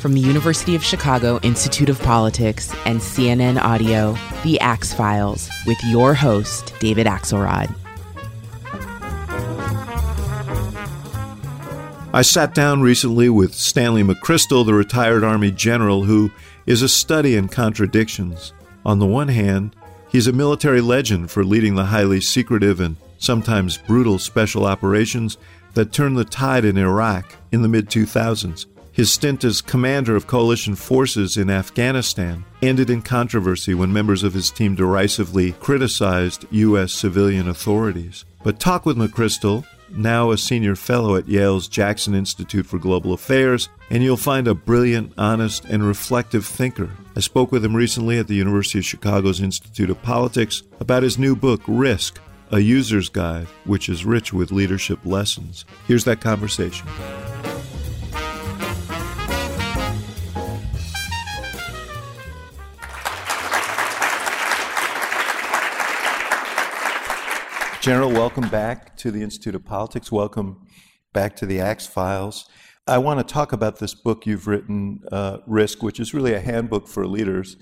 from the University of Chicago Institute of Politics and CNN Audio, The Axe Files, with your host, David Axelrod. I sat down recently with Stanley McChrystal, the retired Army general, who is a study in contradictions. On the one hand, he's a military legend for leading the highly secretive and sometimes brutal special operations that turned the tide in Iraq in the mid 2000s. His stint as commander of coalition forces in Afghanistan ended in controversy when members of his team derisively criticized U.S. civilian authorities. But talk with McChrystal, now a senior fellow at Yale's Jackson Institute for Global Affairs, and you'll find a brilliant, honest, and reflective thinker. I spoke with him recently at the University of Chicago's Institute of Politics about his new book, Risk A User's Guide, which is rich with leadership lessons. Here's that conversation. General, welcome back to the Institute of Politics. Welcome back to the Axe Files. I want to talk about this book you've written, uh, Risk, which is really a handbook for leaders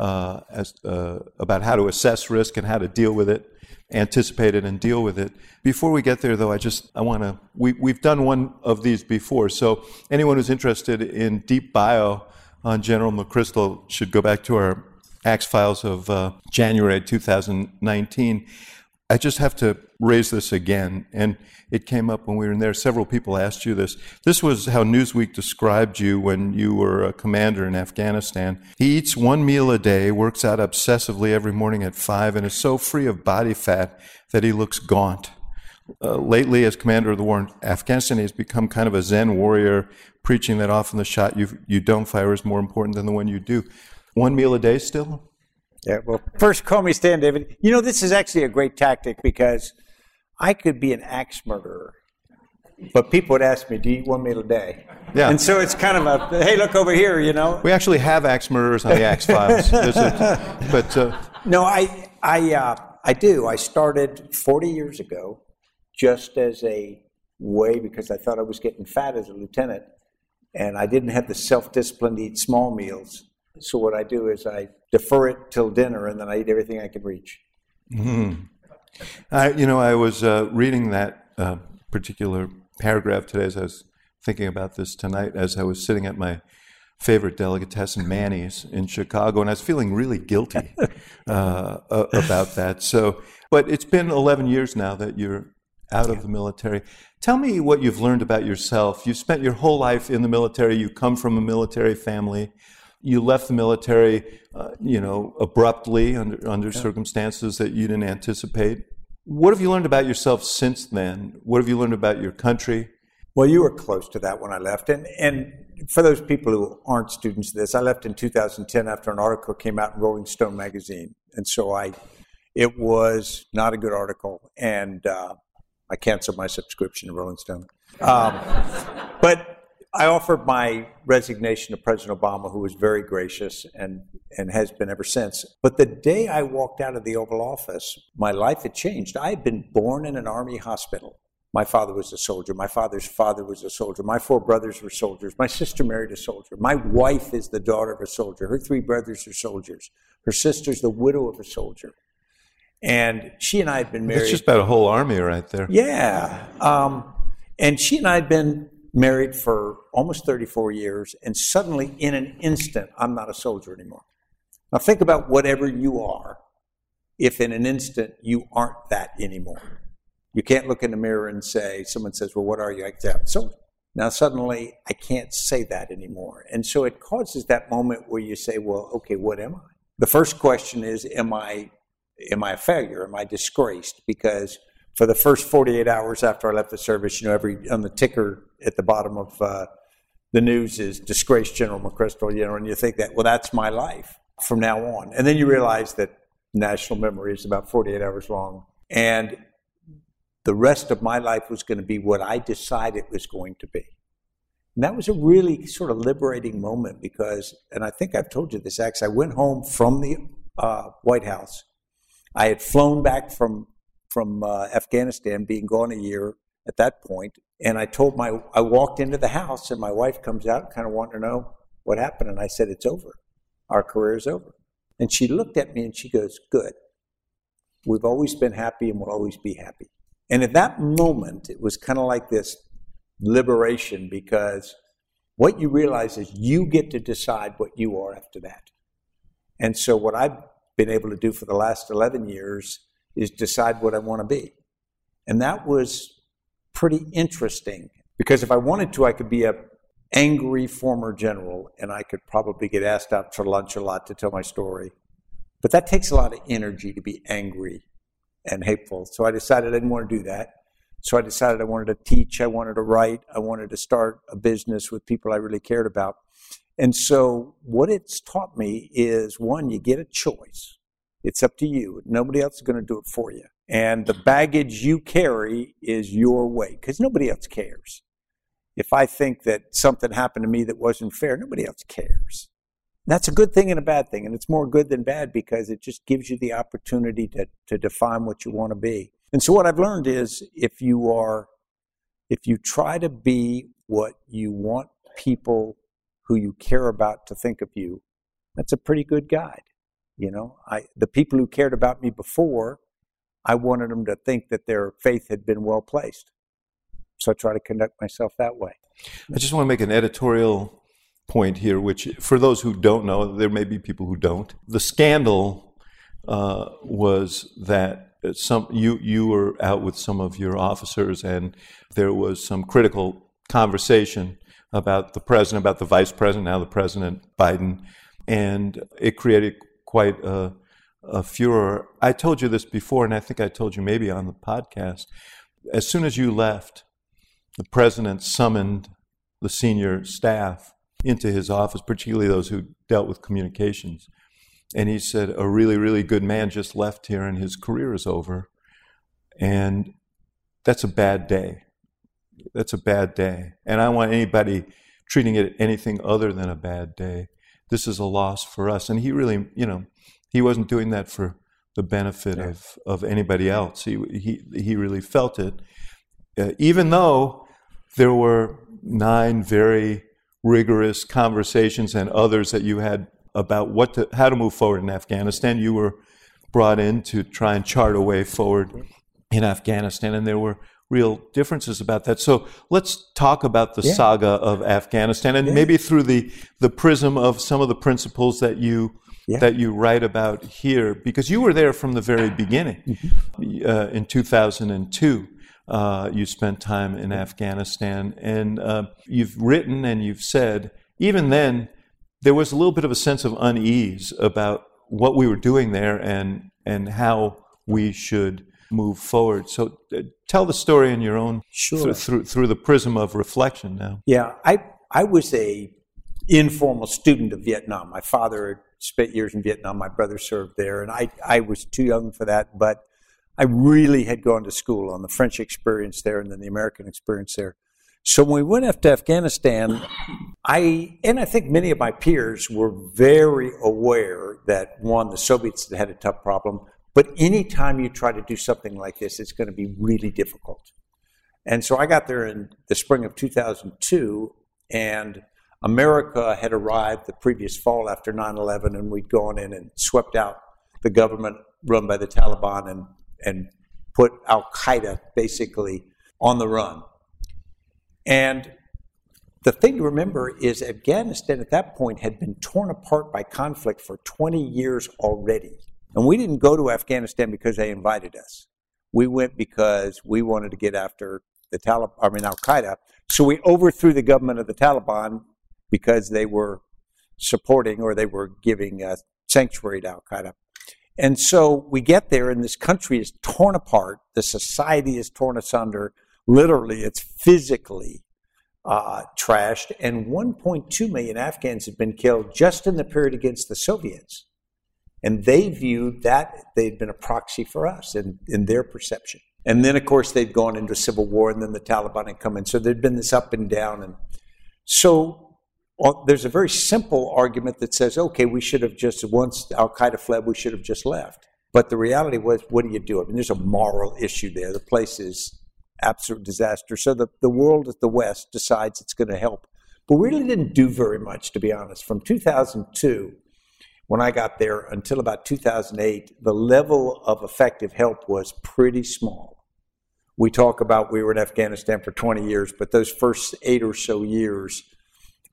uh, as, uh, about how to assess risk and how to deal with it, anticipate it, and deal with it. Before we get there, though, I just I want to we, we've done one of these before, so anyone who's interested in deep bio on General McChrystal should go back to our Axe Files of uh, January 2019. I just have to raise this again, and it came up when we were in there. Several people asked you this. This was how Newsweek described you when you were a commander in Afghanistan. He eats one meal a day, works out obsessively every morning at five, and is so free of body fat that he looks gaunt. Uh, lately, as commander of the war in Afghanistan, he has become kind of a Zen warrior, preaching that often the shot you, you don't fire is more important than the one you do. One meal a day still? Yeah, well, first call me Stan David. You know, this is actually a great tactic because I could be an axe murderer, but people would ask me, "Do you eat one meal a day?" Yeah. And so it's kind of a, "Hey, look over here," you know. We actually have axe murderers on the Axe Files, but uh, no, I, I, uh, I do. I started 40 years ago, just as a way because I thought I was getting fat as a lieutenant, and I didn't have the self-discipline to eat small meals. So what I do is I defer it till dinner, and then I eat everything I can reach. Mm-hmm. I, you know, I was uh, reading that uh, particular paragraph today as I was thinking about this tonight, as I was sitting at my favorite delicatessen, Manny's in Chicago, and I was feeling really guilty uh, about that. So, but it's been 11 years now that you're out of the military. Tell me what you've learned about yourself. You've spent your whole life in the military. You come from a military family you left the military, uh, you know, abruptly under, under yeah. circumstances that you didn't anticipate. What have you learned about yourself since then? What have you learned about your country? Well, you were close to that when I left, and and for those people who aren't students of this, I left in 2010 after an article came out in Rolling Stone magazine, and so I, it was not a good article, and uh, I canceled my subscription to Rolling Stone. Um, but I offered my resignation to President Obama, who was very gracious and, and has been ever since. But the day I walked out of the Oval Office, my life had changed. I had been born in an Army hospital. My father was a soldier. My father's father was a soldier. My four brothers were soldiers. My sister married a soldier. My wife is the daughter of a soldier. Her three brothers are soldiers. Her sister's the widow of a soldier. And she and I had been married. It's just about a whole army right there. Yeah. Um, and she and I had been married for almost 34 years, and suddenly, in an instant, I'm not a soldier anymore. Now, think about whatever you are if in an instant you aren't that anymore. You can't look in the mirror and say, someone says, Well, what are you? I say, I'm soldier. Now, suddenly, I can't say that anymore. And so it causes that moment where you say, Well, okay, what am I? The first question is, Am I am I a failure? Am I disgraced? Because for the first 48 hours after I left the service, you know, every on the ticker at the bottom of uh, the news is disgraced General McChrystal, you know, and you think that, well, that's my life from now on. And then you realize that national memory is about 48 hours long. And the rest of my life was going to be what I decided it was going to be. And that was a really sort of liberating moment because, and I think I've told you this, Ax, I went home from the uh, White House. I had flown back from, from uh, Afghanistan, being gone a year at that point, and I told my, I walked into the house, and my wife comes out, kind of wanting to know what happened, and I said, It's over. Our career is over. And she looked at me and she goes, Good. We've always been happy and we'll always be happy. And at that moment, it was kind of like this liberation because what you realize is you get to decide what you are after that. And so, what I've been able to do for the last 11 years is decide what I want to be. And that was pretty interesting because if I wanted to, I could be a angry former general and I could probably get asked out for lunch a lot to tell my story. But that takes a lot of energy to be angry and hateful. So I decided I didn't want to do that. So I decided I wanted to teach, I wanted to write, I wanted to start a business with people I really cared about. And so what it's taught me is one, you get a choice. It's up to you. Nobody else is going to do it for you. And the baggage you carry is your weight because nobody else cares. If I think that something happened to me that wasn't fair, nobody else cares. That's a good thing and a bad thing. And it's more good than bad because it just gives you the opportunity to, to define what you want to be. And so what I've learned is if you are, if you try to be what you want people who you care about to think of you, that's a pretty good guide. You know, I, the people who cared about me before, I wanted them to think that their faith had been well placed. So I try to conduct myself that way. I just want to make an editorial point here, which for those who don't know, there may be people who don't. The scandal uh, was that some you you were out with some of your officers, and there was some critical conversation about the president, about the vice president, now the president Biden, and it created quite a, a furor. I told you this before, and I think I told you maybe on the podcast. As soon as you left, the president summoned the senior staff into his office, particularly those who dealt with communications. And he said, A really, really good man just left here and his career is over. And that's a bad day. That's a bad day. And I want anybody treating it anything other than a bad day. This is a loss for us. And he really, you know, he wasn't doing that for the benefit yeah. of, of anybody else. He, he, he really felt it. Uh, even though there were nine very rigorous conversations and others that you had about what to, how to move forward in Afghanistan. You were brought in to try and chart a way forward in Afghanistan, and there were real differences about that. So let's talk about the yeah. saga of Afghanistan, and yeah. maybe through the the prism of some of the principles that you. Yeah. That you write about here, because you were there from the very beginning mm-hmm. uh, in 2002 uh, you spent time in Afghanistan, and uh, you've written and you've said, even then, there was a little bit of a sense of unease about what we were doing there and and how we should move forward. So, uh, tell the story in your own sure. th- through through the prism of reflection. Now, yeah, I I was a informal student of Vietnam. My father spent years in Vietnam. My brother served there, and I I was too young for that, but I really had gone to school on the French experience there and then the American experience there. So when we went to Afghanistan, I and I think many of my peers were very aware that one, the Soviets had a tough problem, but anytime you try to do something like this, it's going to be really difficult. And so I got there in the spring of 2002, and America had arrived the previous fall after 9 11, and we'd gone in and swept out the government run by the Taliban and and put Al Qaeda basically on the run. And the thing to remember is Afghanistan at that point had been torn apart by conflict for 20 years already. And we didn't go to Afghanistan because they invited us. We went because we wanted to get after the Taliban, I mean Al Qaeda. So we overthrew the government of the Taliban because they were supporting or they were giving uh, sanctuary to Al Qaeda. And so we get there, and this country is torn apart. The society is torn asunder. Literally, it's physically uh, trashed. And 1.2 million Afghans have been killed just in the period against the Soviets. And they viewed that they'd been a proxy for us in, in their perception. And then, of course, they'd gone into civil war, and then the Taliban had come in. So there'd been this up and down. And so well, there's a very simple argument that says, okay, we should have just, once Al Qaeda fled, we should have just left. But the reality was, what do you do? I mean, there's a moral issue there. The place is absolute disaster. So the, the world at the West decides it's going to help. But we really didn't do very much, to be honest. From 2002, when I got there, until about 2008, the level of effective help was pretty small. We talk about we were in Afghanistan for 20 years, but those first eight or so years,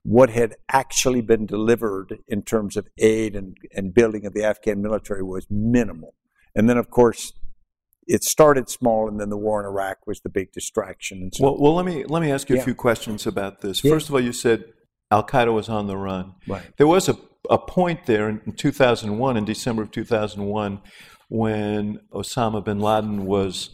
what had actually been delivered in terms of aid and, and building of the Afghan military was minimal. And then, of course, it started small, and then the war in Iraq was the big distraction. And so, well, well, let me let me ask you yeah. a few questions about this. Yeah. First of all, you said Al Qaeda was on the run. Right. There was a a point there in 2001, in December of 2001, when Osama bin Laden was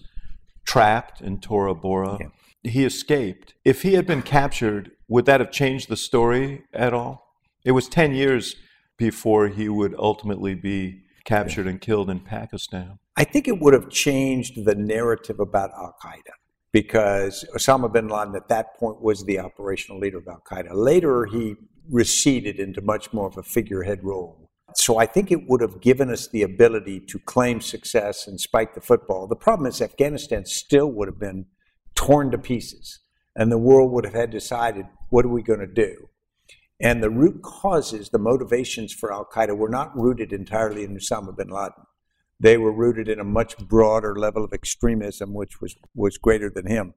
trapped in Tora Bora. Yeah. He escaped. If he had been captured, would that have changed the story at all? It was 10 years before he would ultimately be captured and killed in Pakistan. I think it would have changed the narrative about Al Qaeda because Osama bin Laden at that point was the operational leader of Al Qaeda. Later, he receded into much more of a figurehead role. So I think it would have given us the ability to claim success and spike the football. The problem is Afghanistan still would have been torn to pieces, and the world would have had decided what are we going to do. And the root causes, the motivations for Al Qaeda were not rooted entirely in Osama bin Laden. They were rooted in a much broader level of extremism, which was, was greater than him.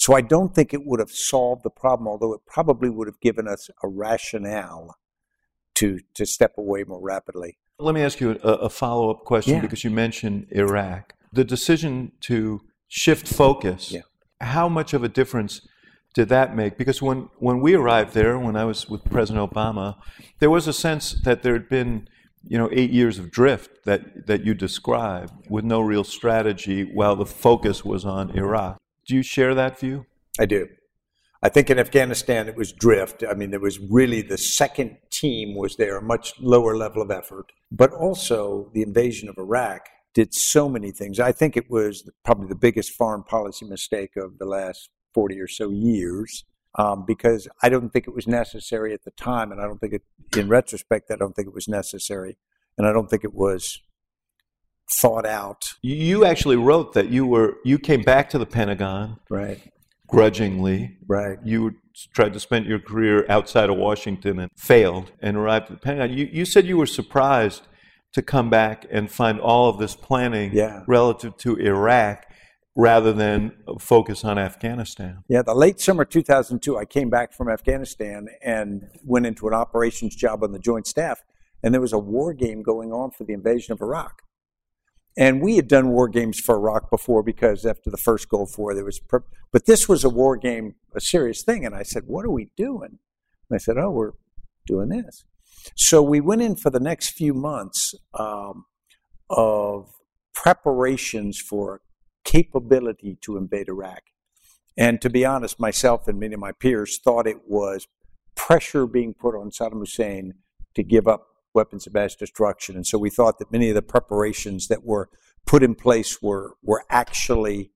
So I don't think it would have solved the problem, although it probably would have given us a rationale to, to step away more rapidly. Let me ask you a, a follow up question yeah. because you mentioned Iraq. The decision to shift focus, yeah. how much of a difference did that make? Because when, when we arrived there, when I was with President Obama, there was a sense that there had been you know, eight years of drift that, that you described with no real strategy while the focus was on Iraq. Do you share that view? I do. I think in Afghanistan it was drift. I mean, there was really the second team was there, a much lower level of effort. But also the invasion of Iraq did so many things. I think it was probably the biggest foreign policy mistake of the last 40 or so years um, because I don't think it was necessary at the time. And I don't think it, in retrospect, I don't think it was necessary. And I don't think it was thought out. You actually wrote that you were you came back to the Pentagon, right? Grudgingly, right? You tried to spend your career outside of Washington and failed, and arrived at the Pentagon. You you said you were surprised to come back and find all of this planning yeah. relative to Iraq rather than focus on Afghanistan. Yeah, the late summer 2002, I came back from Afghanistan and went into an operations job on the Joint Staff, and there was a war game going on for the invasion of Iraq. And we had done war games for Iraq before because after the first Gulf War, there was, per- but this was a war game, a serious thing. And I said, What are we doing? And I said, Oh, we're doing this. So we went in for the next few months um, of preparations for capability to invade Iraq. And to be honest, myself and many of my peers thought it was pressure being put on Saddam Hussein to give up weapons of mass destruction. And so we thought that many of the preparations that were put in place were, were actually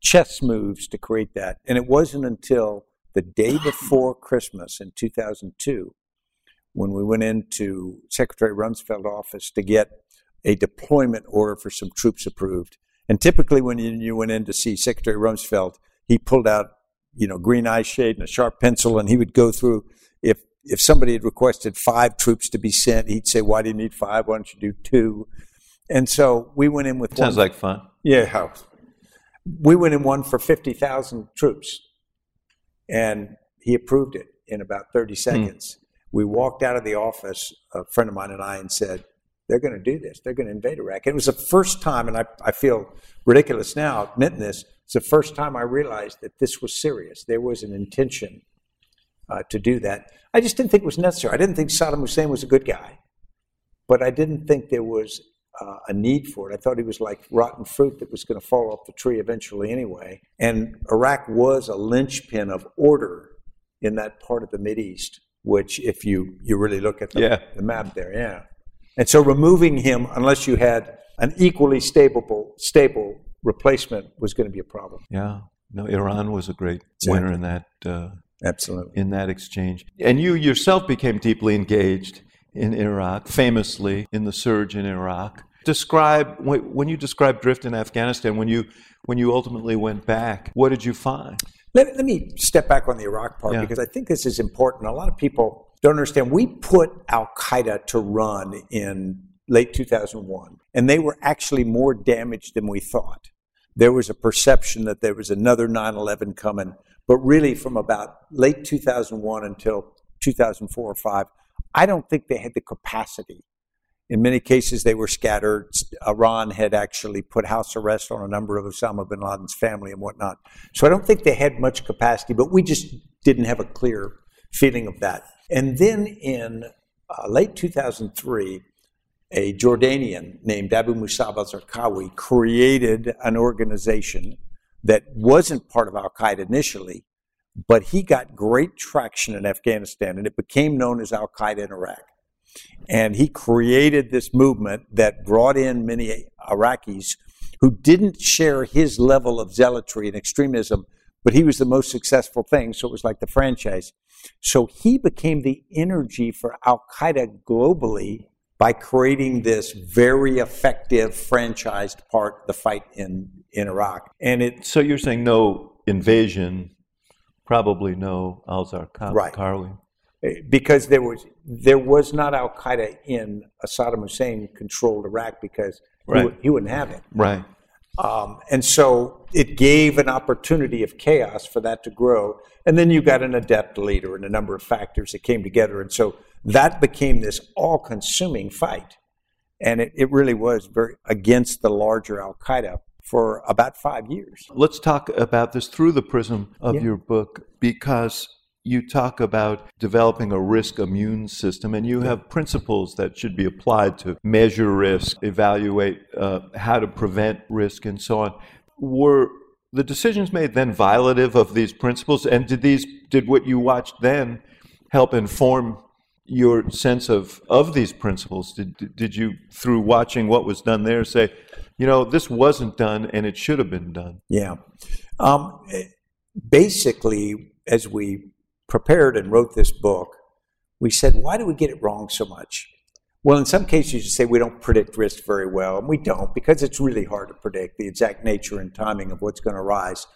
chess moves to create that. And it wasn't until the day before Christmas in 2002 when we went into Secretary Rumsfeld's office to get a deployment order for some troops approved. And typically, when you, you went in to see Secretary Rumsfeld, he pulled out, you know, green eye shade and a sharp pencil, and he would go through if if somebody had requested five troops to be sent, he'd say, "Why do you need five? Why don't you do two? And so we went in with sounds one. like fun. Yeah, we went in one for fifty thousand troops, and he approved it in about thirty hmm. seconds. Hmm. We walked out of the office, a friend of mine and I, and said, "They're going to do this. They're going to invade Iraq." And It was the first time, and I, I feel ridiculous now admitting this. It's the first time I realized that this was serious. There was an intention uh, to do that. I just didn't think it was necessary. I didn't think Saddam Hussein was a good guy, but I didn't think there was uh, a need for it. I thought he was like rotten fruit that was going to fall off the tree eventually anyway. And Iraq was a linchpin of order in that part of the Mid East, which, if you you really look at the, Yeah. the map there, yeah. And so removing him, unless you had an equally stable stable replacement, was going to be a problem. Yeah. No, Iran was a great winner in that uh, Absolutely. in that exchange. And you yourself became deeply engaged in Iraq, famously in the surge in Iraq. Describe when, you describe drift in Afghanistan. When you when you ultimately went back, what did you find? Let, let me step back on the Iraq part Yeah. because I think this is important. A lot of people don't understand. We put Al Qaeda to run in late 2001, and they were actually more damaged than we thought. There was a perception that there was another 9 11 coming, but really from about late 2001 until 2004 or 5, I don't think they had the capacity. In many cases, they were scattered. Iran had actually put house arrest on a number of Osama bin Laden's family and whatnot. So I don't think they had much capacity, but we just didn't have a clear feeling of that. And then in uh, late 2003, a Jordanian named Abu Musab al Zarqawi created an organization that wasn't part of Al Qaeda initially, but he got great traction in Afghanistan and it became known as Al Qaeda in Iraq. And he created this movement that brought in many Iraqis who didn't share his level of zealotry and extremism, but he was the most successful thing. So it was like the franchise. So he became the energy for Al Qaeda globally by creating this very effective franchised part, the fight in, in Iraq. And it, So you're saying no invasion, probably no Al Zarqawi. Right. Because there was there was not Al Qaeda in Saddam Hussein controlled Iraq because he, Right. would, he wouldn't have it. Right. Um, and so it gave an opportunity of chaos for that to grow. And then you got an adept leader and a number of factors that came together. And so that became this all consuming fight. And it, it really was very against the larger Al Qaeda for about five years. Let's talk about this through the prism of Yeah. your book because you talk about developing a risk immune system and you have principles that should be applied to measure risk, evaluate uh, how to prevent risk, and so on. Were the decisions made then violative of these principles? And did these did what you watched then help inform your sense of, of these principles? Did, did you, through watching what was done there, say, you know, this wasn't done and it should have been done? Yeah. Um, basically, as we prepared and wrote this book, we said, why do we get it wrong so much? Well, in some cases, you say we don't predict risk very well, and we don't because it's really hard to predict the exact nature and timing of what's going to rise.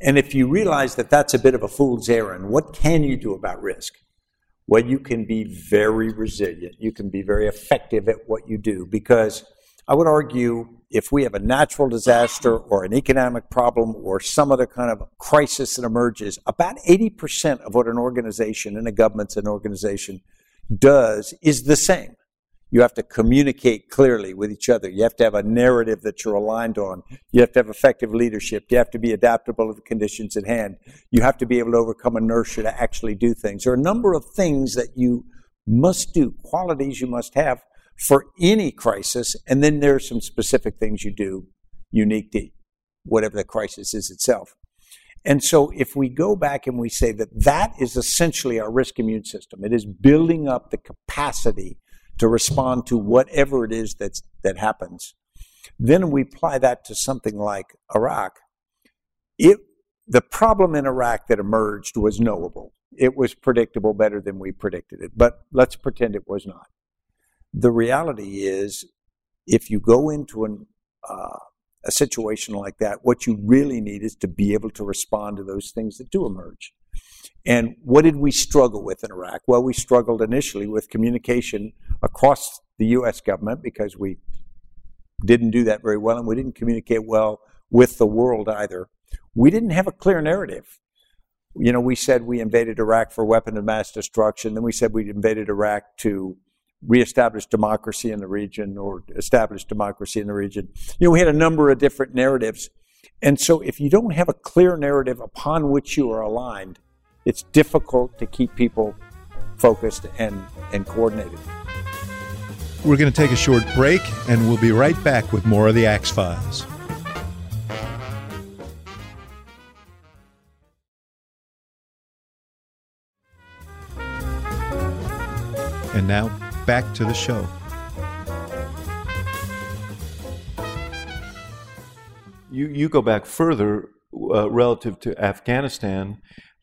And if you realize that that's a bit of a fool's errand, what can you do about risk? Well, you can be very resilient. You can be very effective at what you do because I would argue if we have a natural disaster or an economic problem or some other kind of crisis that emerges, about 80% of what an organization and a government's an organization does is the same. You have to communicate clearly with each other. You have to have a narrative that you're aligned on. You have to have effective leadership. You have to be adaptable to the conditions at hand. You have to be able to overcome inertia to actually do things. There are a number of things that you must do, qualities you must have for any crisis. And then there are some specific things you do unique to whatever the crisis is itself. And so if we go back and we say that that is essentially our risk immune system, it is building up the capacity to respond to whatever it is that's, that happens. Then we apply that to something like Iraq. It, the problem in Iraq that emerged was knowable. It was predictable better than we predicted it, but let's pretend it was not. The reality is, if you go into an, uh, a situation like that, what you really need is to be able to respond to those things that do emerge. And what did we struggle with in Iraq? Well, we struggled initially with communication across the U.S. government because we didn't do that very well, and we didn't communicate well with the world either. We didn't have a clear narrative. You know, we said we invaded Iraq for weapon of mass destruction, then we said we invaded Iraq to reestablish democracy in the region or establish democracy in the region. You know, we had a number of different narratives. And so if you don't have a clear narrative upon which you are aligned, it's difficult to keep people focused and, and coordinated. We're going to take a short break, and we'll be right back with more of the Axe Files. And now, back to the show. You, you go back further uh, relative to Afghanistan,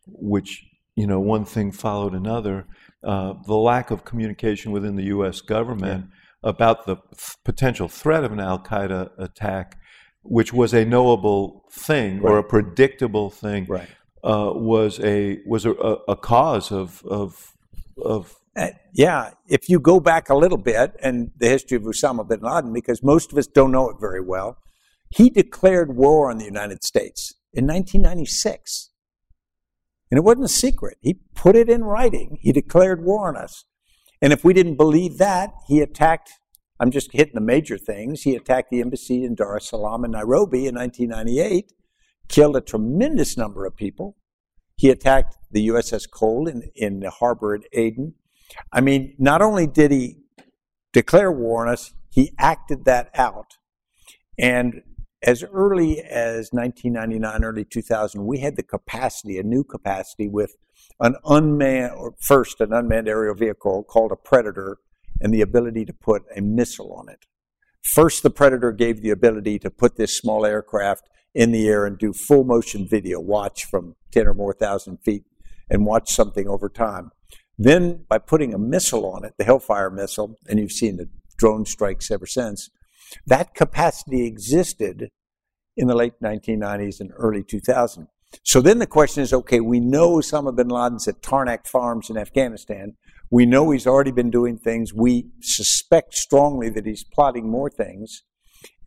which, you know, one thing followed another. Uh, the lack of communication within the U.S. government yeah. about the th- potential threat of an Al Qaeda attack, which was a knowable thing right. or a predictable thing, right. uh, was a was a, a cause of of of uh, yeah, if you go back a little bit and the history of Osama bin Laden, because most of us don't know it very well, he declared war on the United States in 1996. And it wasn't a secret. He put it in writing. He declared war on us. And if we didn't believe that, he attacked, I'm just hitting the major things. He attacked the embassy in Dar es Salaam in Nairobi in 1998, killed a tremendous number of people. He attacked the USS Cole in, in the harbor at Aden. I mean, not only did he declare war on us, he acted that out. And as early as 1999, early 2000, we had the capacity, a new capacity with an unmanned, or first an unmanned aerial vehicle called a Predator, and the ability to put a missile on it. First, the Predator gave the ability to put this small aircraft in the air and do full motion video, watch from 10 or more thousand feet, and watch something over time. Then, by putting a missile on it, the Hellfire missile, and you've seen the drone strikes ever since, that capacity existed in the late 1990s and early 2000s. So then the question is okay, we know Osama bin Laden's at Tarnak Farms in Afghanistan. We know he's already been doing things. We suspect strongly that he's plotting more things.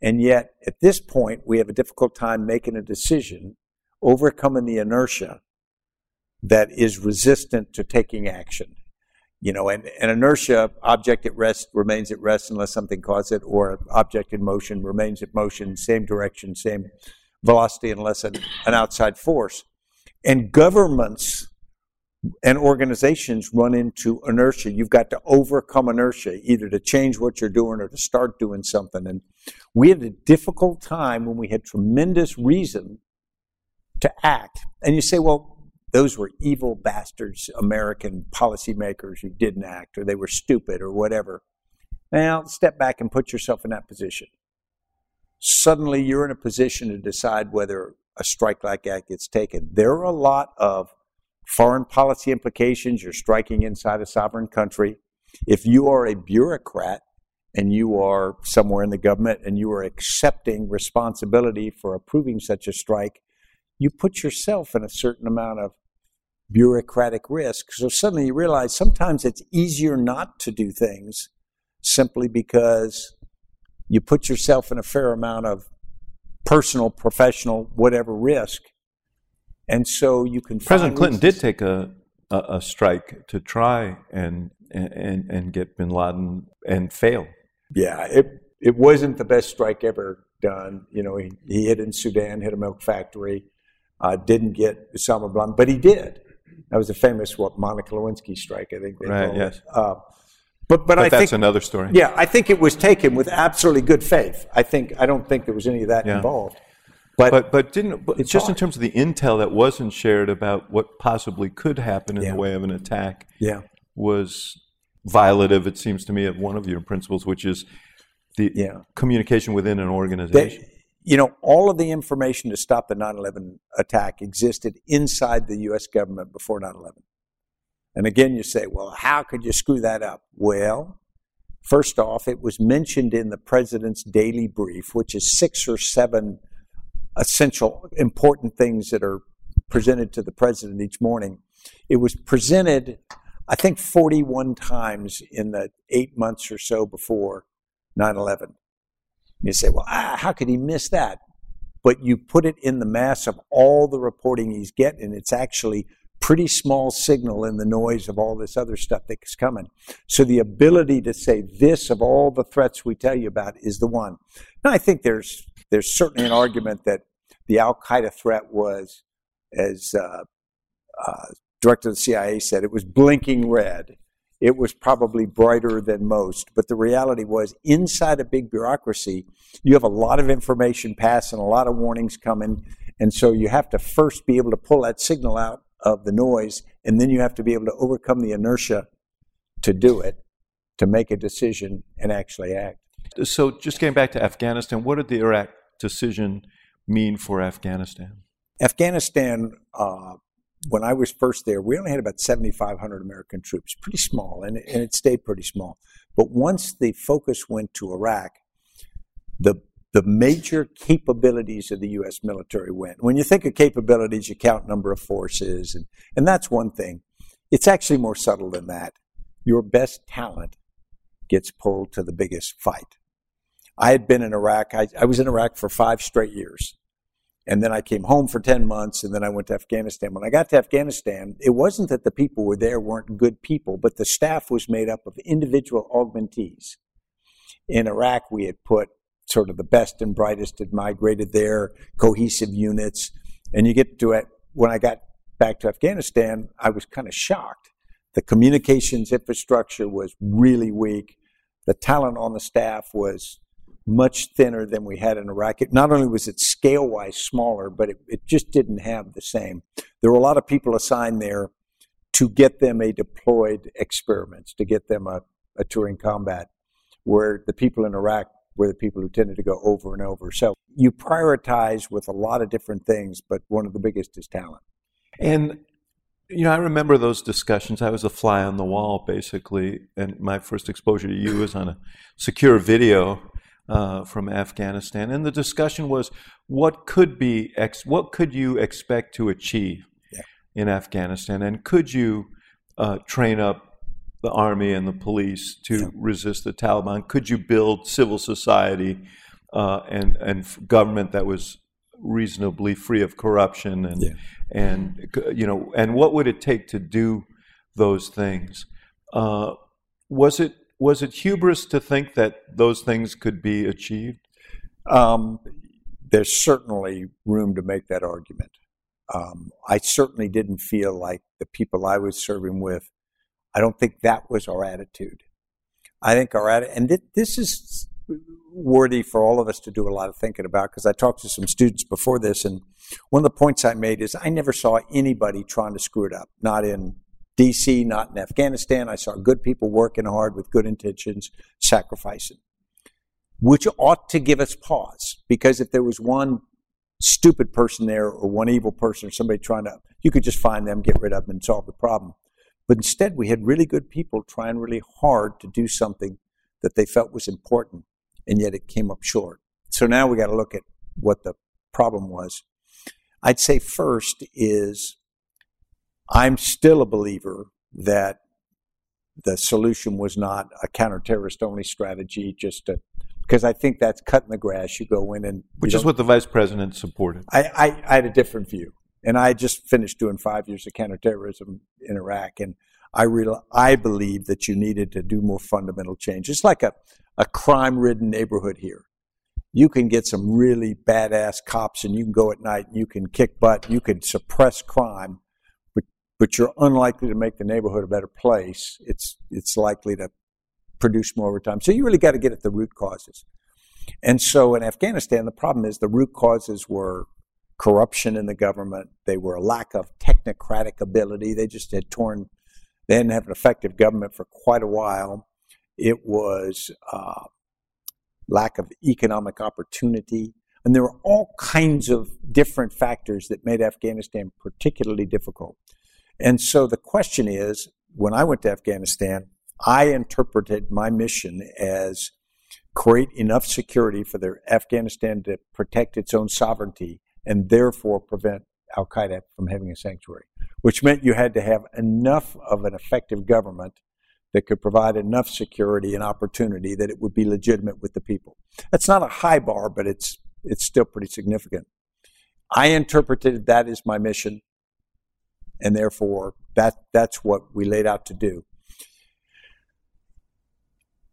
And yet, at this point, we have a difficult time making a decision, overcoming the inertia that is resistant to taking action. You know, and, and inertia, object at rest remains at rest unless something causes it, or object in motion remains at motion, same direction, same velocity, unless an, an outside force. And governments and organizations run into inertia. You've got to overcome inertia, either to change what you're doing or to start doing something. And we had a difficult time when we had tremendous reason to act. And you say, well, those were evil bastards, American policymakers who didn't act, or they were stupid, or whatever. Now, step back and put yourself in that position. Suddenly, you're in a position to decide whether a strike like that gets taken. There are a lot of foreign policy implications. You're striking inside a sovereign country. If you are a bureaucrat and you are somewhere in the government and you are accepting responsibility for approving such a strike, you put yourself in a certain amount of bureaucratic risk. So suddenly you realize sometimes it's easier not to do things simply because you put yourself in a fair amount of personal, professional, whatever risk. And so you can. President Clinton did take a, a, a strike to try and, and and get Bin Laden and fail. Yeah, it it wasn't the best strike ever done. You know, he, he hit in Sudan, hit a milk factory uh, didn't get Osama bin Laden, but he did. That was a famous what Monica Lewinsky strike, I think. They right. Yes. Uh, but, but, but I that's think, another story. Yeah, I think it was taken with absolutely good faith. I think I don't think there was any of that yeah. involved. But but, but didn't but just hard. in terms of the intel that wasn't shared about what possibly could happen in yeah. the way of an attack, yeah. was violative. It seems to me of one of your principles, which is the yeah. communication within an organization. They, you know, all of the information to stop the 9 11 attack existed inside the U.S. government before 9 11. And again, you say, well, how could you screw that up? Well, first off, it was mentioned in the president's daily brief, which is six or seven essential, important things that are presented to the president each morning. It was presented, I think, 41 times in the eight months or so before 9 11. You say, well, ah, how could he miss that? But you put it in the mass of all the reporting he's getting, it's actually pretty small signal in the noise of all this other stuff that's coming. So the ability to say this of all the threats we tell you about is the one. Now I think there's there's certainly an argument that the Al Qaeda threat was, as uh, uh, director of the CIA said, it was blinking red. It was probably brighter than most. But the reality was, inside a big bureaucracy, you have a lot of information passing, a lot of warnings coming. And so you have to first be able to pull that signal out of the noise, and then you have to be able to overcome the inertia to do it, to make a decision and actually act. So, just getting back to Afghanistan, what did the Iraq decision mean for Afghanistan? Afghanistan, uh, when I was first there, we only had about 7,500 American troops, pretty small, and, and it stayed pretty small. But once the focus went to Iraq, the the major capabilities of the U.S. military went. When you think of capabilities, you count number of forces, and, and that's one thing. It's actually more subtle than that. Your best talent gets pulled to the biggest fight. I had been in Iraq. I, I was in Iraq for five straight years. And then I came home for 10 months and then I went to Afghanistan. When I got to Afghanistan, it wasn't that the people were there weren't good people, but the staff was made up of individual augmentees. In Iraq, we had put sort of the best and brightest had migrated there, cohesive units. And you get to it, when I got back to Afghanistan, I was kind of shocked. The communications infrastructure was really weak. The talent on the staff was much thinner than we had in Iraq. It, not only was it scale wise smaller, but it, it just didn't have the same. There were a lot of people assigned there to get them a deployed experiments, to get them a, a touring combat, where the people in Iraq were the people who tended to go over and over. So you prioritize with a lot of different things, but one of the biggest is talent. And you know, I remember those discussions. I was a fly on the wall, basically, and my first exposure to you was on a secure video uh, from Afghanistan, and the discussion was what could be ex- what could you expect to achieve yeah. in Afghanistan, and could you uh, train up the army and the police to yeah. resist the Taliban? Could you build civil society uh, and and government that was reasonably free of corruption and yeah. and you know and what would it take to do those things? Uh, was it was it hubris to think that those things could be achieved? Um, there's certainly room to make that argument. Um, I certainly didn't feel like the people I was serving with, I don't think that was our attitude. I think our attitude, and th- this is worthy for all of us to do a lot of thinking about because I talked to some students before this, and one of the points I made is I never saw anybody trying to screw it up, not in DC, not in Afghanistan. I saw good people working hard with good intentions, sacrificing, which ought to give us pause because if there was one stupid person there or one evil person or somebody trying to, you could just find them, get rid of them, and solve the problem. But instead, we had really good people trying really hard to do something that they felt was important, and yet it came up short. So now we got to look at what the problem was. I'd say first is I'm still a believer that the solution was not a counter-terrorist only strategy, just to, because I think that's cutting the grass. You go in and which is what the vice president supported. I, I, I, had a different view, and I just finished doing five years of counterterrorism in Iraq, and I real I believe that you needed to do more fundamental change. It's like a a crime-ridden neighborhood here. You can get some really badass cops, and you can go at night, and you can kick butt, you can suppress crime but you're unlikely to make the neighborhood a better place. It's it's likely to produce more over time. So you really got to get at the root causes. And so in Afghanistan, the problem is the root causes were corruption in the government. They were a lack of technocratic ability. They just had torn. They didn't have an effective government for quite a while. It was uh, lack of economic opportunity. And there were all kinds of different factors that made Afghanistan particularly difficult. And so the question is when I went to Afghanistan, I interpreted my mission as create enough security for the Afghanistan to protect its own sovereignty and therefore prevent Al Qaeda from having a sanctuary, which meant you had to have enough of an effective government that could provide enough security and opportunity that it would be legitimate with the people. That's not a high bar, but it's it's still pretty significant. I interpreted that as my mission and therefore that that's what we laid out to do.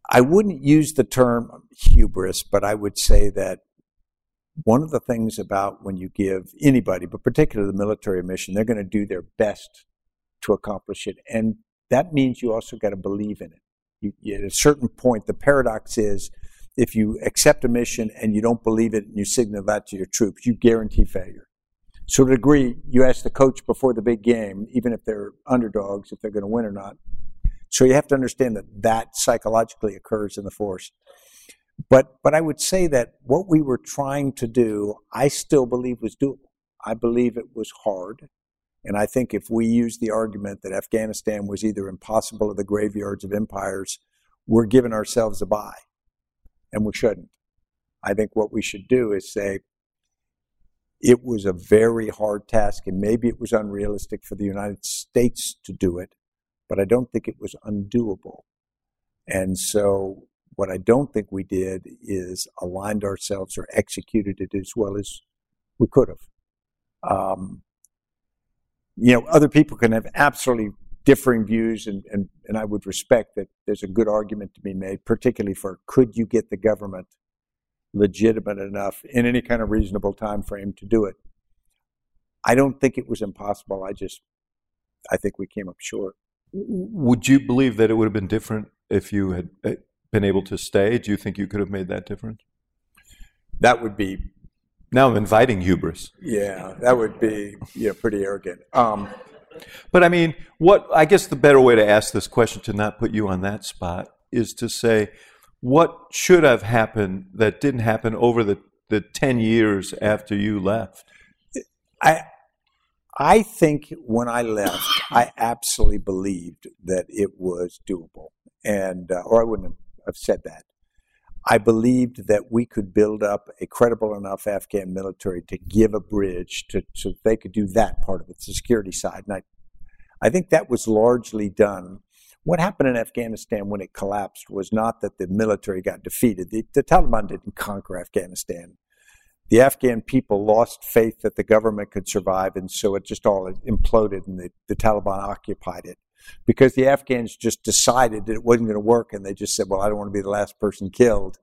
I wouldn't use the term hubris, but I would say that one of the things about when you give anybody, but particularly the military mission, they're going to do their best to accomplish it. And that means you also got to believe in it. You, at a certain point, the paradox is if you accept a mission and you don't believe it and you signal that to your troops, you guarantee failure. So to a degree, you ask the coach before the big game, even if they're underdogs, if they're going to win or not. So you have to understand that that psychologically occurs in the force. But but I would say that what we were trying to do, I still believe was doable. I believe it was hard. And I think if we use the argument that Afghanistan was either impossible or the graveyards of empires, we're giving ourselves a bye. And we shouldn't. I think what we should do is say it was a very hard task, and maybe it was unrealistic for the United States to do it, but I don't think it was undoable. And so what I don't think we did is aligned ourselves or executed it as well as we could have. Um, you know, other people can have absolutely differing views, and, and, and I would respect that there's a good argument to be made, particularly for could you get the government legitimate enough in any kind of reasonable time frame to do it. I don't think it was impossible. I just, I think we came up short. Would you believe that it would have been different if you had eh, been able to stay? Do you think you could have made that difference? That would be now I'm inviting hubris. Yeah, that would be yeah pretty arrogant. Um, but I mean, what I guess the better way to ask this question to not put you on that spot is to say, what should have happened that didn't happen over the, the ten years after you left? I I think when I left, I absolutely believed that it was doable, and uh, or I wouldn't have said that. I believed that we could build up a credible enough Afghan military to give a bridge to, so they could do that part of it, the security side. And I, I think that was largely done. What happened in Afghanistan when it collapsed was not that the military got defeated. The, the Taliban didn't conquer Afghanistan. The Afghan people lost faith that the government could survive, and so it just all imploded, and the, the Taliban occupied it because the Afghans just decided that it wasn't going to work, and they just said, "Well, I don't want to be the last person killed,"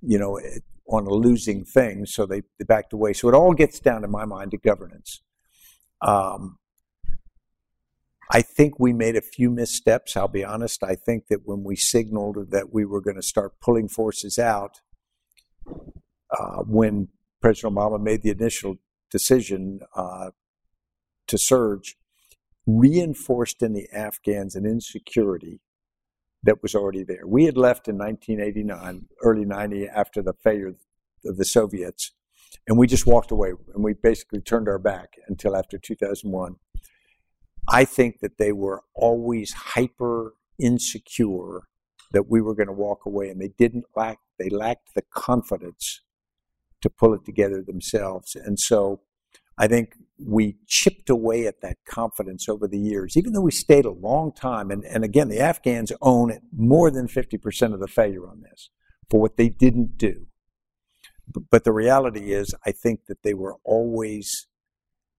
you know, on a losing thing. So they, they backed away. So it all gets down, in my mind, to governance. Um, I think we made a few missteps. I'll be honest. I think that when we signaled that we were going to start pulling forces out, uh, when President Obama made the initial decision uh, to surge, reinforced in the Afghans an insecurity that was already there. We had left in 1989, early 90, after the failure of the Soviets, and we just walked away and we basically turned our back until after 2001. I think that they were always hyper insecure that we were going to walk away, and they didn't lack, they lacked the confidence to pull it together themselves. And so I think we chipped away at that confidence over the years, even though we stayed a long time. And, and again, the Afghans own more than 50% of the failure on this for what they didn't do. But, but the reality is, I think that they were always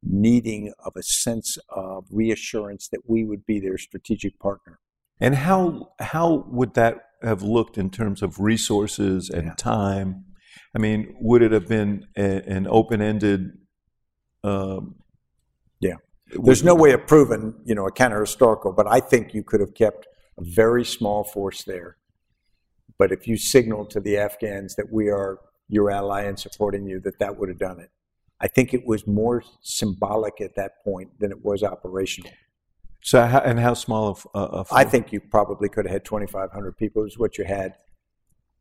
needing of a sense of reassurance that we would be their strategic partner. And how how would that have looked in terms of resources and yeah. time? I mean, would it have been a, an open ended um, yeah. There's no way of proving, you know, a counter historical, but I think you could have kept a very small force there. But if you signaled to the Afghans that we are your ally and supporting you, that that would have done it. I think it was more symbolic at that point than it was operational. So, how, and how small a, uh, a I think you probably could have had 2,500 people. Is what you had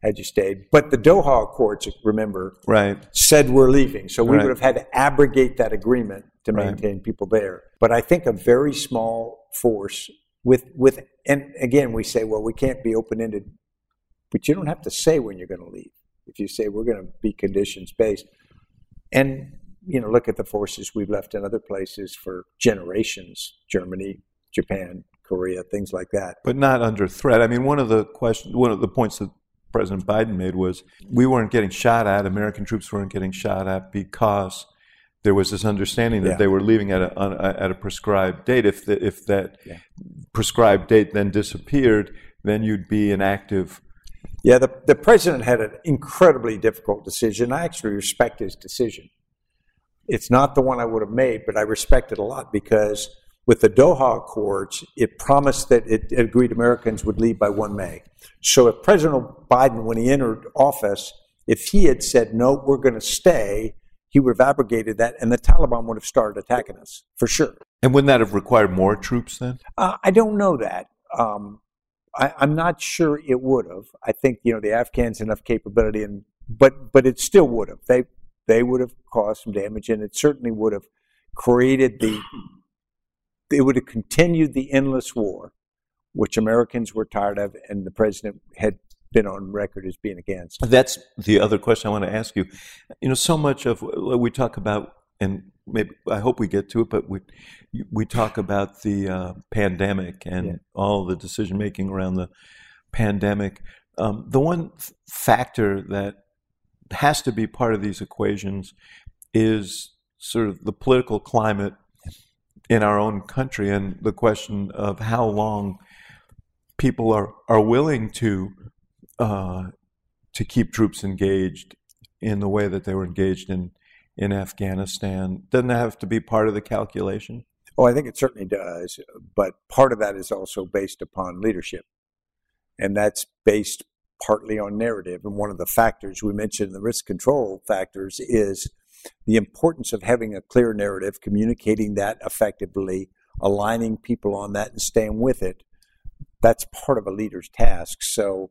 had you stayed. But the Doha Accords, remember, right. said we're leaving. So we right. would have had to abrogate that agreement to maintain right. people there. But I think a very small force with with and again we say, well, we can't be open ended, but you don't have to say when you're going to leave. If you say we're going to be conditions based, and you know, look at the forces we've left in other places for generations, Germany, Japan, Korea, things like that. But not under threat. I mean, one of the questions, one of the points that President Biden made was we weren't getting shot at, American troops weren't getting shot at because there was this understanding that yeah. they were leaving at a, at a prescribed date. If, the, if that yeah. prescribed date then disappeared, then you'd be an active. Yeah, the, the president had an incredibly difficult decision. I actually respect his decision. It's not the one I would have made, but I respect it a lot because with the Doha Accords, it promised that it, it agreed Americans would leave by 1 May. So if President Biden, when he entered office, if he had said, no, we're going to stay, he would have abrogated that, and the Taliban would have started attacking us, for sure. And wouldn't that have required more troops then? Uh, I don't know that. Um, I, am not sure it would have. I think you know the Afghans enough capability, and but but it still would have. They they would have caused some damage, and it certainly would have created the. It would have continued the endless war, which Americans were tired of, and the president had been on record as being against. That's the other question I want to ask you. You know, so much of we talk about, and maybe I hope we get to it, but we we talk about the uh, pandemic and yeah. all the decision making around the pandemic. Um, the one factor that has to be part of these equations is sort of the political climate in our own country and the question of how long people are, are willing to uh, to keep troops engaged in the way that they were engaged in in Afghanistan. Doesn't that have to be part of the calculation? Oh, I think it certainly does. But part of that is also based upon leadership. And that's based partly on narrative. And one of the factors we mentioned, the risk control factors is the importance of having a clear narrative, communicating that effectively, aligning people on that and staying with it. That's part of a leader's task. So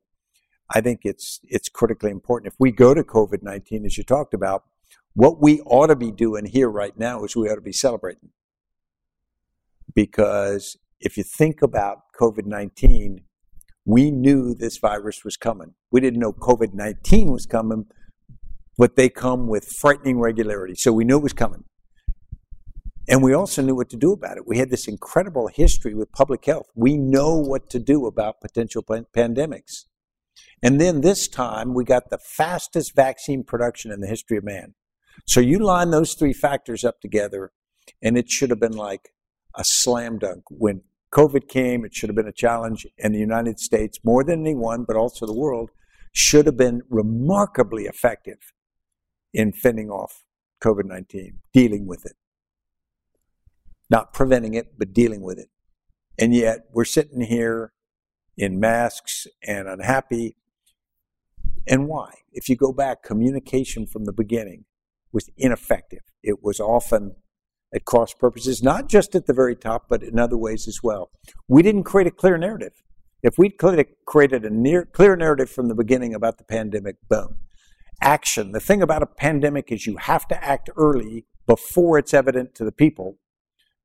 I think it's it's critically important. If we go to COVID nineteen, as you talked about, what we ought to be doing here right now is we ought to be celebrating. Because if you think about COVID 19, we knew this virus was coming. We didn't know COVID 19 was coming, but they come with frightening regularity. So we knew it was coming. And we also knew what to do about it. We had this incredible history with public health. We know what to do about potential pandemics. And then this time, we got the fastest vaccine production in the history of man. So you line those three factors up together, and it should have been like a slam dunk. When COVID came, it should have been a challenge, and the United States, more than anyone, but also the world, should have been remarkably effective in fending off COVID 19, dealing with it. Not preventing it, but dealing with it. And yet, we're sitting here in masks and unhappy. And why? If you go back, communication from the beginning was ineffective. It was often at cross purposes, not just at the very top, but in other ways as well. We didn't create a clear narrative. If we'd created a near, clear narrative from the beginning about the pandemic, boom. Action. The thing about a pandemic is you have to act early before it's evident to the people,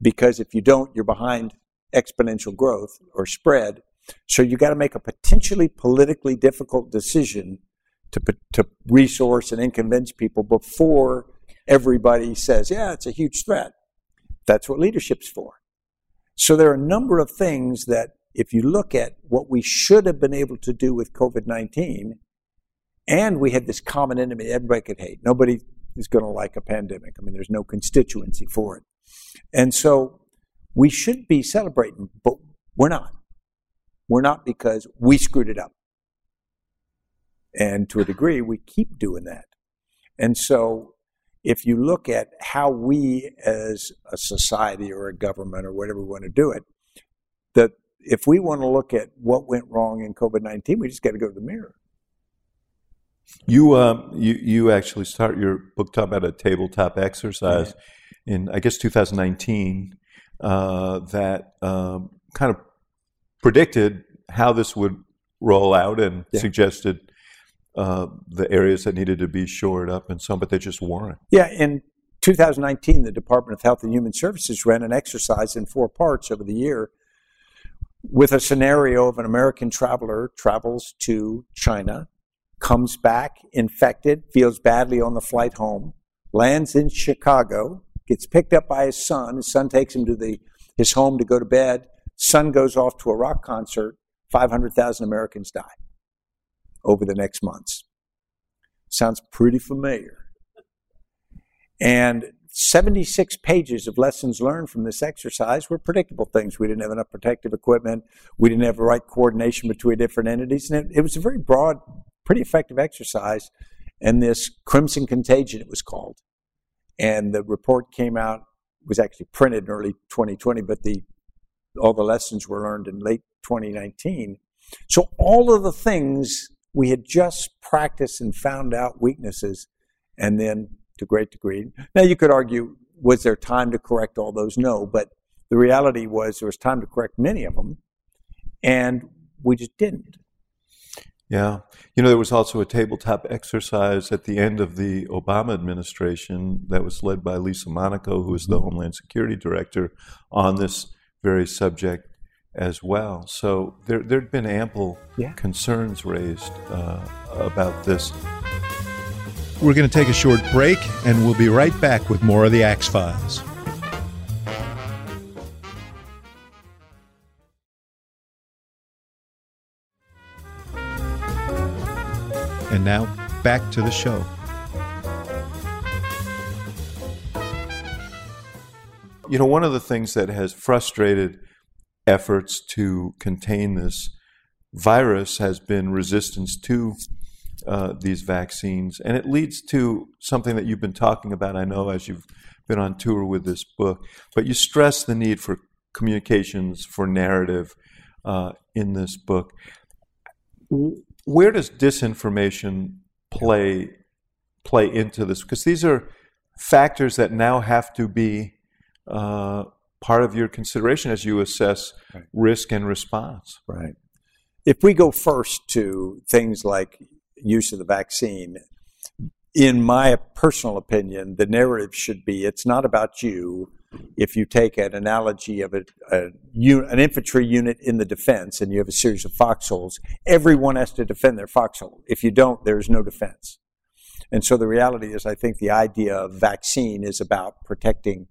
because if you don't, you're behind exponential growth or spread. So you got to make a potentially politically difficult decision to, to resource and convince people before everybody says, yeah, it's a huge threat. That's what leadership's for. So there are a number of things that if you look at what we should have been able to do with COVID 19, and we had this common enemy everybody could hate. Nobody is going to like a pandemic. I mean, there's no constituency for it. And so we should be celebrating, but we're not. We're not because we screwed it up. And to a degree, we keep doing that. And so if you look at how we as a society or a government or whatever we want to do it, that if we want to look at what went wrong in COVID 19, we just got to go to the mirror. You, uh, you, you actually start your book talk about a tabletop exercise yeah. in, I guess, 2019 uh, that um, kind of predicted how this would roll out and yeah. suggested uh, the areas that needed to be shored up and some, but they just weren't. Yeah, in 2019, the Department of Health and Human Services ran an exercise in four parts over the year with a scenario of an American traveler travels to China, comes back infected, feels badly on the flight home, lands in Chicago, gets picked up by his son. His son takes him to the, his home to go to bed. Son goes off to a rock concert. 500,000 Americans die over the next months. Sounds pretty familiar. And 76 pages of lessons learned from this exercise were predictable things. We didn't have enough protective equipment. We didn't have the right coordination between different entities. And it, it was a very broad, pretty effective exercise. And this crimson contagion, it was called. And the report came out was actually printed in early 2020, but the all the lessons were learned in late 2019. So all of the things we had just practiced and found out weaknesses, and then to great degree. Now you could argue, was there time to correct all those? No, but the reality was there was time to correct many of them, and we just didn't. Yeah. You know, there was also a tabletop exercise at the end of the Obama administration that was led by Lisa Monaco, who was the. Homeland Security Director, on this very subject as well. So there had been ample yeah. concerns raised uh, about this. We're going to take a short break, and we'll be right back with more of the Axe Files. And now, back to the show. You know, one of the things that has frustrated efforts to contain this virus has been resistance to uh, these vaccines. And it leads to something that you've been talking about, I know, as you've been on tour with this book. But you stress the need for communications, for narrative uh, in this book where does disinformation play play into this? Because these are factors that now have to be uh, part of your consideration as you assess right. risk and response. Right. If we go first to things like use of the vaccine, in my personal opinion, the narrative should be it's not about you if you take an analogy of a, a, an infantry unit in the defense and you have a series of foxholes, everyone has to defend their foxhole. If you don't, there's no defense. And so the reality is, I think the idea of vaccine is about protecting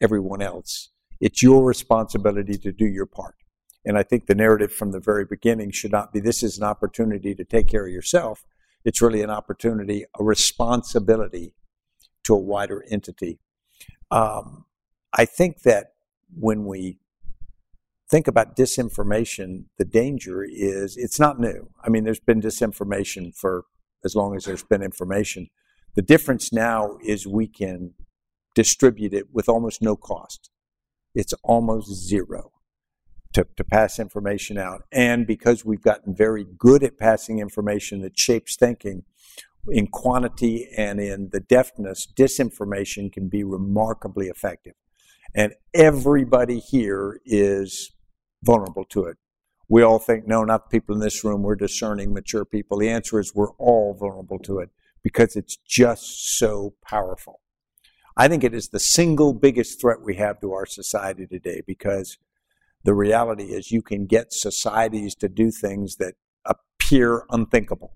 everyone else. It's your responsibility to do your part. And I think the narrative from the very beginning should not be this is an opportunity to take care of yourself. It's really an opportunity, a responsibility to a wider entity. Um, I think that when we think about disinformation, the danger is it's not new. I mean, there's been disinformation for as long as there's been information. The difference now is we can distribute it with almost no cost. It's almost zero to, to pass information out. And because we've gotten very good at passing information that shapes thinking, in quantity and in the deftness, disinformation can be remarkably effective. And everybody here is vulnerable to it. We all think, no, not the people in this room, we're discerning, mature people. The answer is we're all vulnerable to it because it's just so powerful. I think it is the single biggest threat we have to our society today because the reality is you can get societies to do things that appear unthinkable.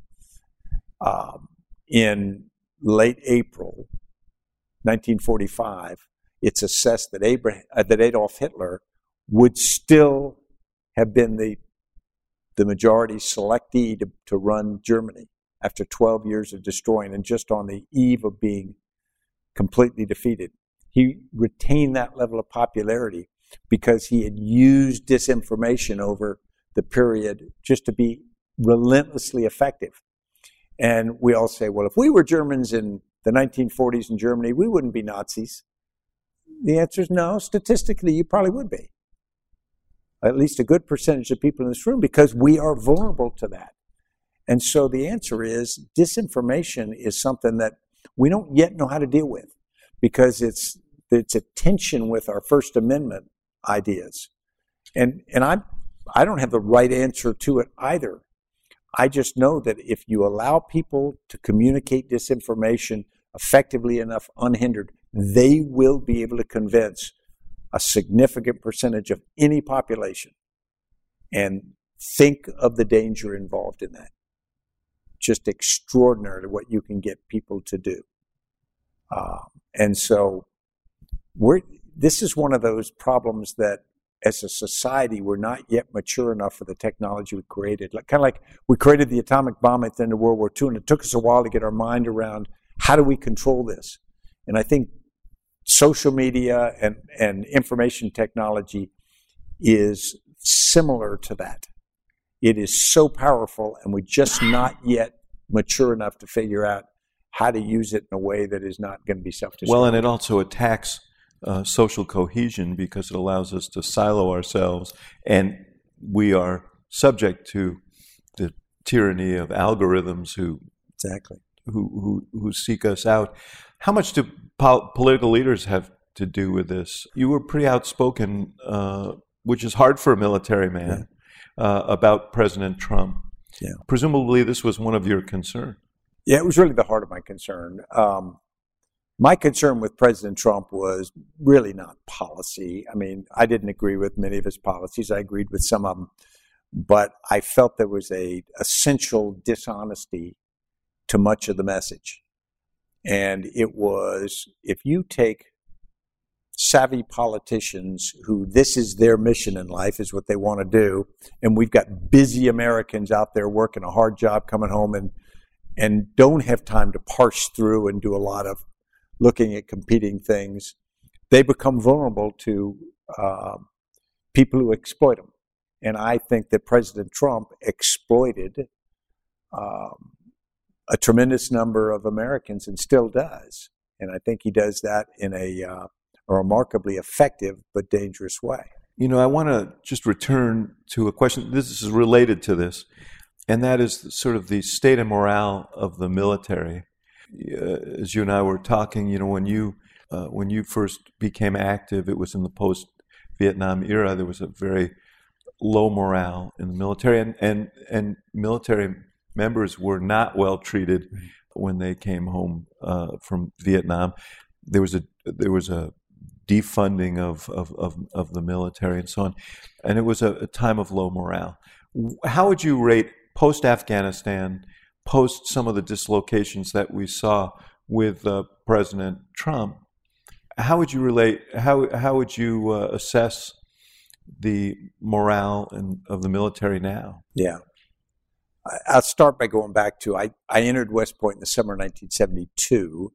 Um, in late April 1945, it's assessed that, Abraham, uh, that Adolf Hitler would still have been the, the majority selectee to, to run Germany after 12 years of destroying and just on the eve of being completely defeated. He retained that level of popularity because he had used disinformation over the period just to be relentlessly effective. And we all say, well, if we were Germans in the 1940s in Germany, we wouldn't be Nazis. The answer is no. Statistically, you probably would be. At least a good percentage of people in this room, because we are vulnerable to that. And so the answer is disinformation is something that we don't yet know how to deal with because it's it's a tension with our First Amendment ideas. And and I I don't have the right answer to it either. I just know that if you allow people to communicate disinformation effectively enough, unhindered, they will be able to convince a significant percentage of any population. And think of the danger involved in that. Just extraordinary what you can get people to do. Um, and so we're, this is one of those problems that as a society, we're not yet mature enough for the technology we created. Like, kind of like we created the atomic bomb at the end of World War II, and it took us a while to get our mind around how do we control this. And I think social media and, and information technology is similar to that. It is so powerful, and we're just not yet mature enough to figure out how to use it in a way that is not going to be self destructive. Well, and it also attacks uh, social cohesion because it allows us to silo ourselves, and we are subject to the tyranny of algorithms who exactly who who, who seek us out. How much do pol- political leaders have to do with this? You were pretty outspoken, uh, which is hard for a military man, yeah. Uh, about President Trump. Yeah. Presumably, this was one of your concerns. Yeah, it was really the heart of my concern. Um, my concern with President Trump was really not policy. I mean, I didn't agree with many of his policies. I agreed with some of them, but I felt there was a essential dishonesty to much of the message. And it was if you take savvy politicians who this is their mission in life, is what they want to do, and we've got busy Americans out there working a hard job coming home and and don't have time to parse through and do a lot of looking at competing things, they become vulnerable to uh, people who exploit them. And I think that President Trump exploited um, a tremendous number of Americans and still does. And I think he does that in a, uh, a remarkably effective but dangerous way. You know, I want to just return to a question. This is related to this, and that is sort of the state of morale of the military. Uh, as you and I were talking, you know, when you uh, when you first became active, it was in the post Vietnam era. There was a very low morale in the military, and and, and military members were not well treated when they came home uh, from Vietnam. There was a there was a defunding of, of, of, of the military and so on, and it was a, a time of low morale. How would you rate post Afghanistan, post some of the dislocations that we saw with uh, President Trump? How would you relate? How how would you uh, assess the morale in, of the military now? Yeah, I'll start by going back to I, I entered West Point in the summer of 1972.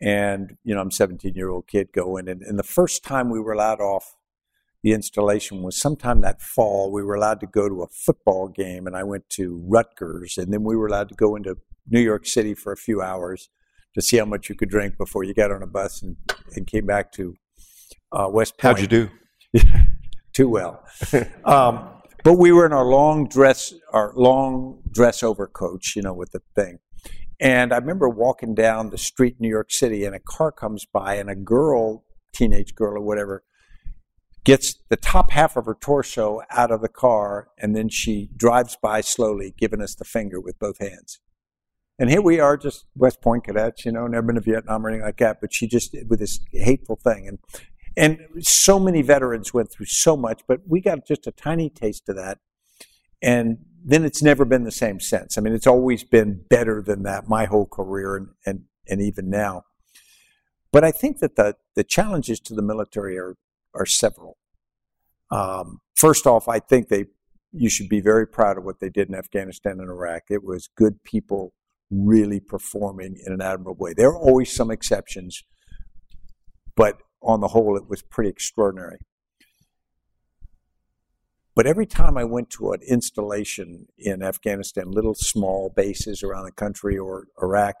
And, you know, I'm a 17 year old kid going. And, and the first time we were allowed off the installation was sometime that fall. We were allowed to go to a football game, and I went to Rutgers. And then we were allowed to go into New York City for a few hours to see how much you could drink before you got on a bus and, and came back to uh, West Point. How'd you do? Too well. Um, but we were in our long dress, our long dress overcoats, you know, with the thing. And I remember walking down the street in New York City, and a car comes by, and a girl, teenage girl or whatever, gets the top half of her torso out of the car, and then she drives by slowly, giving us the finger with both hands. And here we are, just West Point cadets, you know, never been to Vietnam or anything like that, but she just, with this hateful thing. And and so many veterans went through so much, but we got just a tiny taste of that. And then it's never been the same since. I mean, it's always been better than that my whole career and, and, and even now. But I think that the, the challenges to the military are, are several. Um, first off, I think they you should be very proud of what they did in Afghanistan and Iraq. It was good people really performing in an admirable way. There are always some exceptions, but on the whole, it was pretty extraordinary. But every time I went to an installation in Afghanistan, little small bases around the country or Iraq,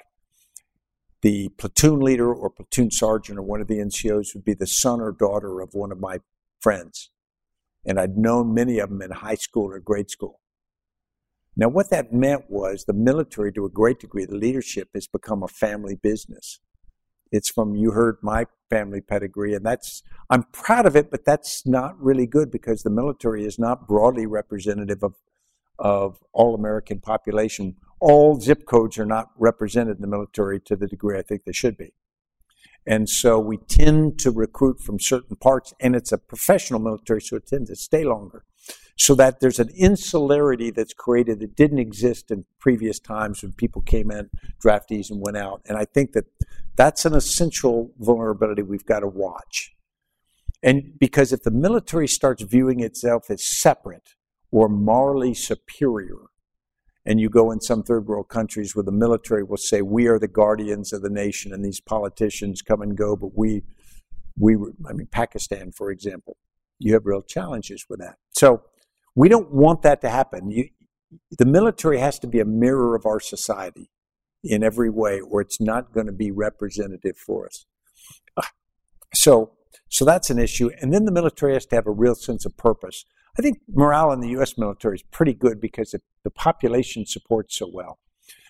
the platoon leader or platoon sergeant or one of the NCOs would be the son or daughter of one of my friends. And I'd known many of them in high school or grade school. Now, what that meant was the military, to a great degree, the leadership has become a family business. It's from you heard my family pedigree, and that's I'm proud of it, but that's not really good because the military is not broadly representative of of all American population. All zip codes are not represented in the military to the degree I think they should be. And so we tend to recruit from certain parts, and it's a professional military, so it tends to stay longer. So that there's an insularity that's created that didn't exist in previous times when people came in, draftees, and went out. And I think that that's an essential vulnerability we've got to watch. And because if the military starts viewing itself as separate or morally superior, and you go in some third world countries where the military will say, We are the guardians of the nation, and these politicians come and go, but we, we, I mean, Pakistan, for example, you have real challenges with that. So we don't want that to happen. You, the military has to be a mirror of our society in every way, or it's not going to be representative for us. Ah, so So that's an issue. And then the military has to have a real sense of purpose. I think morale in the U.S. military is pretty good because it, the population supports so well.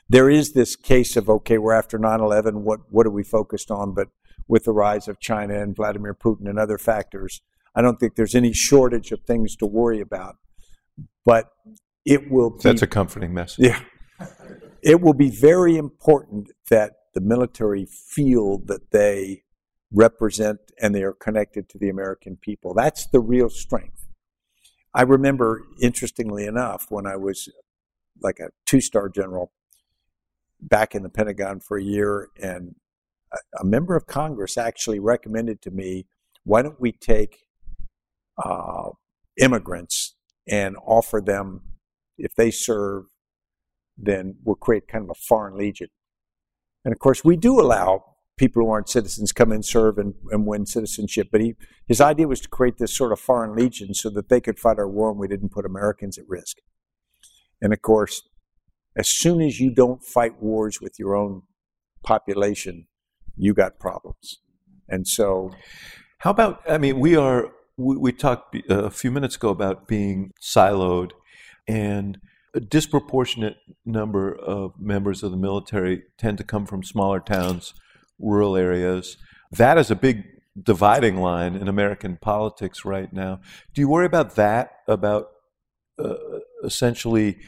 There is this case of, okay, we're after 9 11, what, what are we focused on? But with the rise of China and Vladimir Putin and other factors, I don't think there's any shortage of things to worry about. But it will be, That's a comforting message. Yeah. It will be very important that the military feel that they represent and they are connected to the American people. That's the real strength. I remember, interestingly enough, when I was like a two star general back in the Pentagon for a year, and a, a member of Congress actually recommended to me, why don't we take uh, immigrants and offer them, if they serve, then we'll create kind of a foreign legion. And of course, we do allow people who aren't citizens come and serve and, and win citizenship. But he, his idea was to create this sort of foreign legion so that they could fight our war and we didn't put Americans at risk. And of course, as soon as you don't fight wars with your own population, you got problems. And so, How about, I mean, we are, we, we talked uh, a few minutes ago about being siloed, and a disproportionate number of members of the military tend to come from smaller towns, rural areas. That is a big dividing line in American politics right now. Do you worry about that, about uh, essentially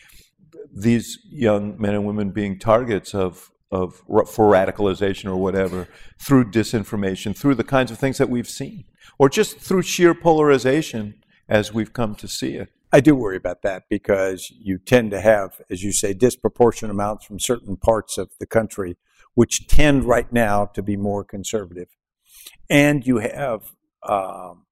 these young men and women being targets of of for radicalization or whatever through disinformation, through the kinds of things that we've seen, or just through sheer polarization as we've come to see it. I do worry about that because you tend to have, as you say, disproportionate amounts from certain parts of the country, which tend right now to be more conservative. And you have, um,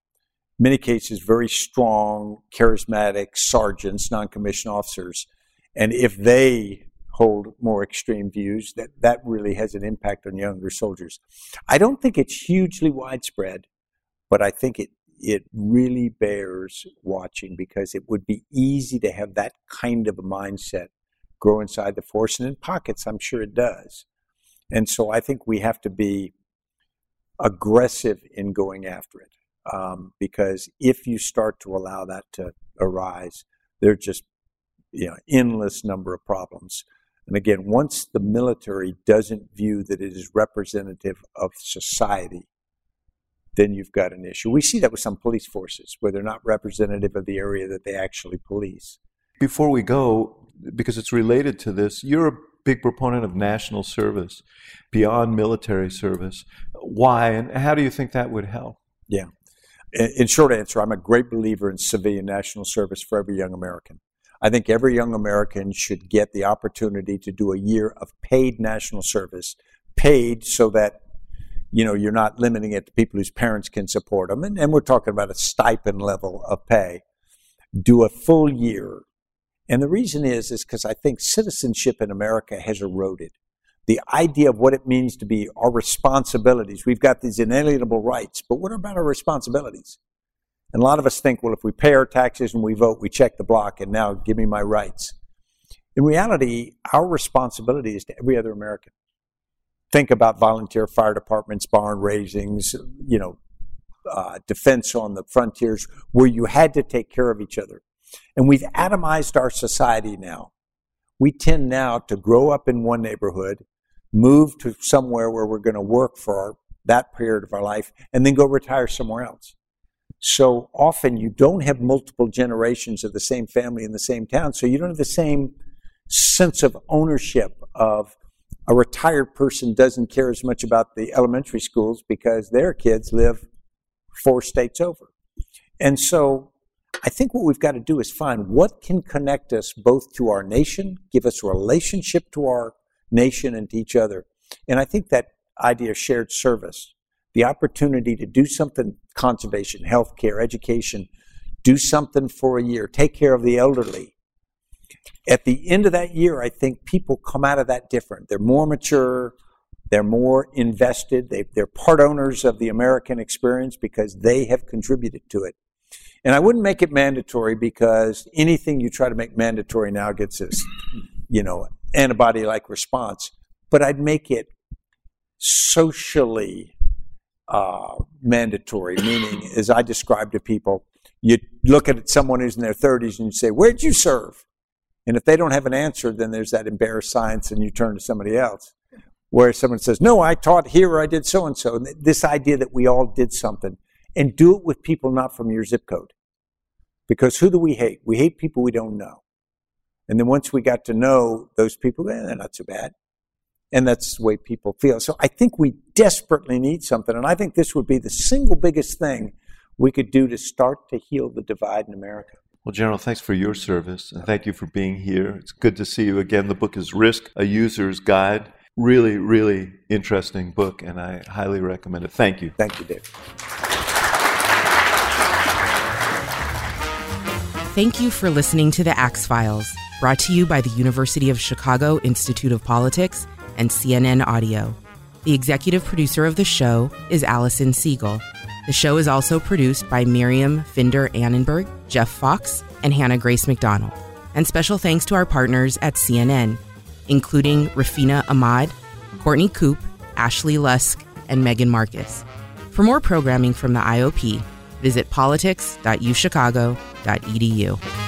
many cases, very strong, charismatic sergeants, non commissioned officers. And if they hold more extreme views, that, that really has an impact on younger soldiers. I don't think it's hugely widespread, but I think it, it really bears watching because it would be easy to have that kind of a mindset grow inside the force and in pockets, I'm sure it does. And so I think we have to be aggressive in going after it. Um, because if you start to allow that to arise, there are just you know endless number of problems. And again, once the military doesn't view that it is representative of society, then you've got an issue. We see that with some police forces where they're not representative of the area that they actually police. Before we go, because it's related to this, you're a big proponent of national service beyond military service. Why and how do you think that would help? Yeah. In short answer, I'm a great believer in civilian national service for every young American. I think every young American should get the opportunity to do a year of paid national service, paid so that you know you're not limiting it to people whose parents can support them, and, and we're talking about a stipend level of pay. Do a full year, and the reason is is because I think citizenship in America has eroded. The idea of what it means to be our responsibilities. We've got these inalienable rights, but what about our responsibilities? And a lot of us think, well, if we pay our taxes and we vote, we check the block, and now give me my rights. In reality, our responsibility is to every other American. Think about volunteer fire departments, barn raisings, you know, uh, defense on the frontiers, where you had to take care of each other. And we've atomized our society now. We tend now to grow up in one neighborhood, move to somewhere where we're going to work for our, that period of our life, and then go retire somewhere else. So often you don't have multiple generations of the same family in the same town. So you don't have the same sense of ownership of a retired person doesn't care as much about the elementary schools because their kids live four states over. And so I think what we've got to do is find what can connect us both to our nation, give us a relationship to our nation and to each other. And I think that idea of shared service the opportunity to do something conservation, healthcare, education, do something for a year, take care of the elderly. At the end of that year, I think people come out of that different. They're more mature, they're more invested, they, are part owners of the American experience because they have contributed to it. And I wouldn't make it mandatory because anything you try to make mandatory now gets this, you know, antibody like response. But I'd make it socially uh, mandatory, meaning, as I describe to people, you look at someone who's in their 30s and you say, Where'd you serve? And if they don't have an answer, then there's that embarrassed silence and you turn to somebody else. Where someone says, No, I taught here, or I did so and so. This idea that we all did something. And do it with people not from your zip code. Because who do we hate? We hate people we don't know. And then once we got to know those people, eh, they're not so bad. And that's the way people feel. So I think we desperately need something. And I think this would be the single biggest thing we could do to start to heal the divide in America. Well, General, thanks for your service and thank you for being here. It's good to see you again. The book is Risk, a User's Guide. Really, really interesting book, and I highly recommend it. Thank you. Thank you, Dave. Thank you for listening to the Axe Files, brought to you by the University of Chicago Institute of Politics and CNN Audio. The executive producer of the show is Allison Siegel. The show is also produced by Miriam Finder Annenberg, Jeff Fox, and Hannah Grace McDonald. And special thanks to our partners at CNN, including Rafina Ahmad, Courtney Coupe, Ashley Lusk, and Megan Marcus. For more programming from the IOP, visit politics.uchicago.edu.